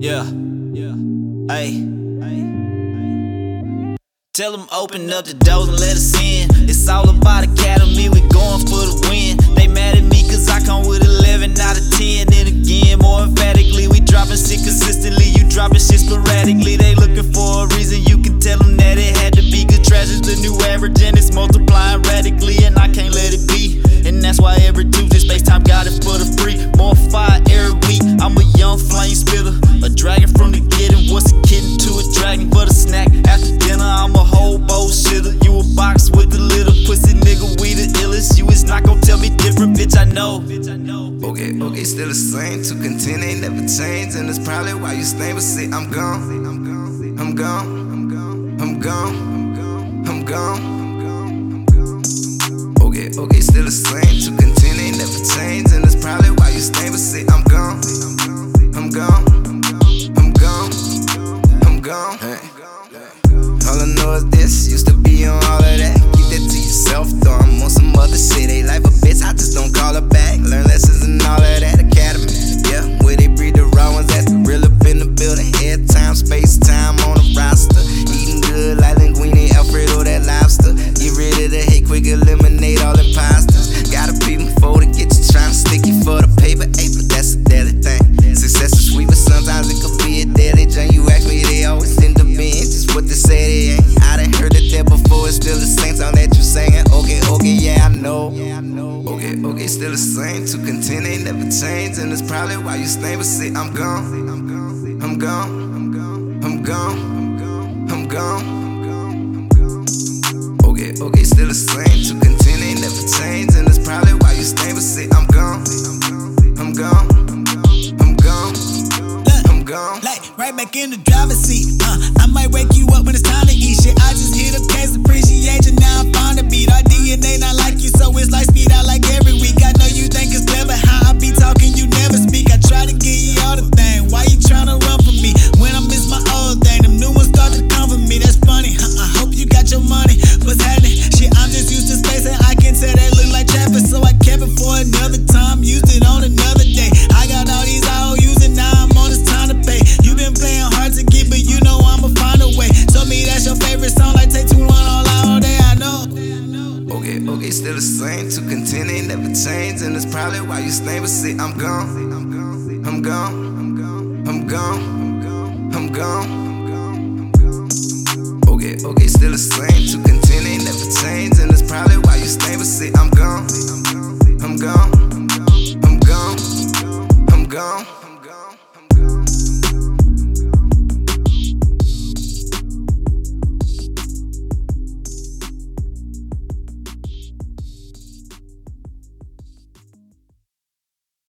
Yeah, yeah, hey. Tell them open up the doors and let us in. It's all about Academy, we going for the win. They mad at me cause I come with 11 out of 10. Still the same. To continue ain't never changed, and that's probably why you stay. But see, I'm gone. I'm gone. I'm gone. I'm gone. I'm gone. I'm gone Okay, okay, still the same. To continue ain't never changed, and that's probably why you stay. But see, I'm gone. I'm gone. I'm gone. I'm gone. Hey. All I know is this, used to be on all of that. Keep that to yourself, though I'm on Okay, still the same. To continue ain't never changed, and it's probably why you stay. But see, I'm gone. I'm gone. I'm gone. I'm gone. I'm gone. Okay, okay, still the same. To continue ain't never changed, and it's probably why you stay. But see, I'm gone. I'm gone. I'm gone. I'm gone. Like right back in the driver's seat. Uh, I might wake you up when it's time to eat still the same. To continue ain't never changed, and it's probably why you stay. But see, I'm gone. I'm gone. I'm gone. I'm gone. I'm gone. Okay, okay, still the same. To continue ain't never changed, and it's probably why you stay. But see, I'm gone. I'm gone. I'm gone. I'm gone.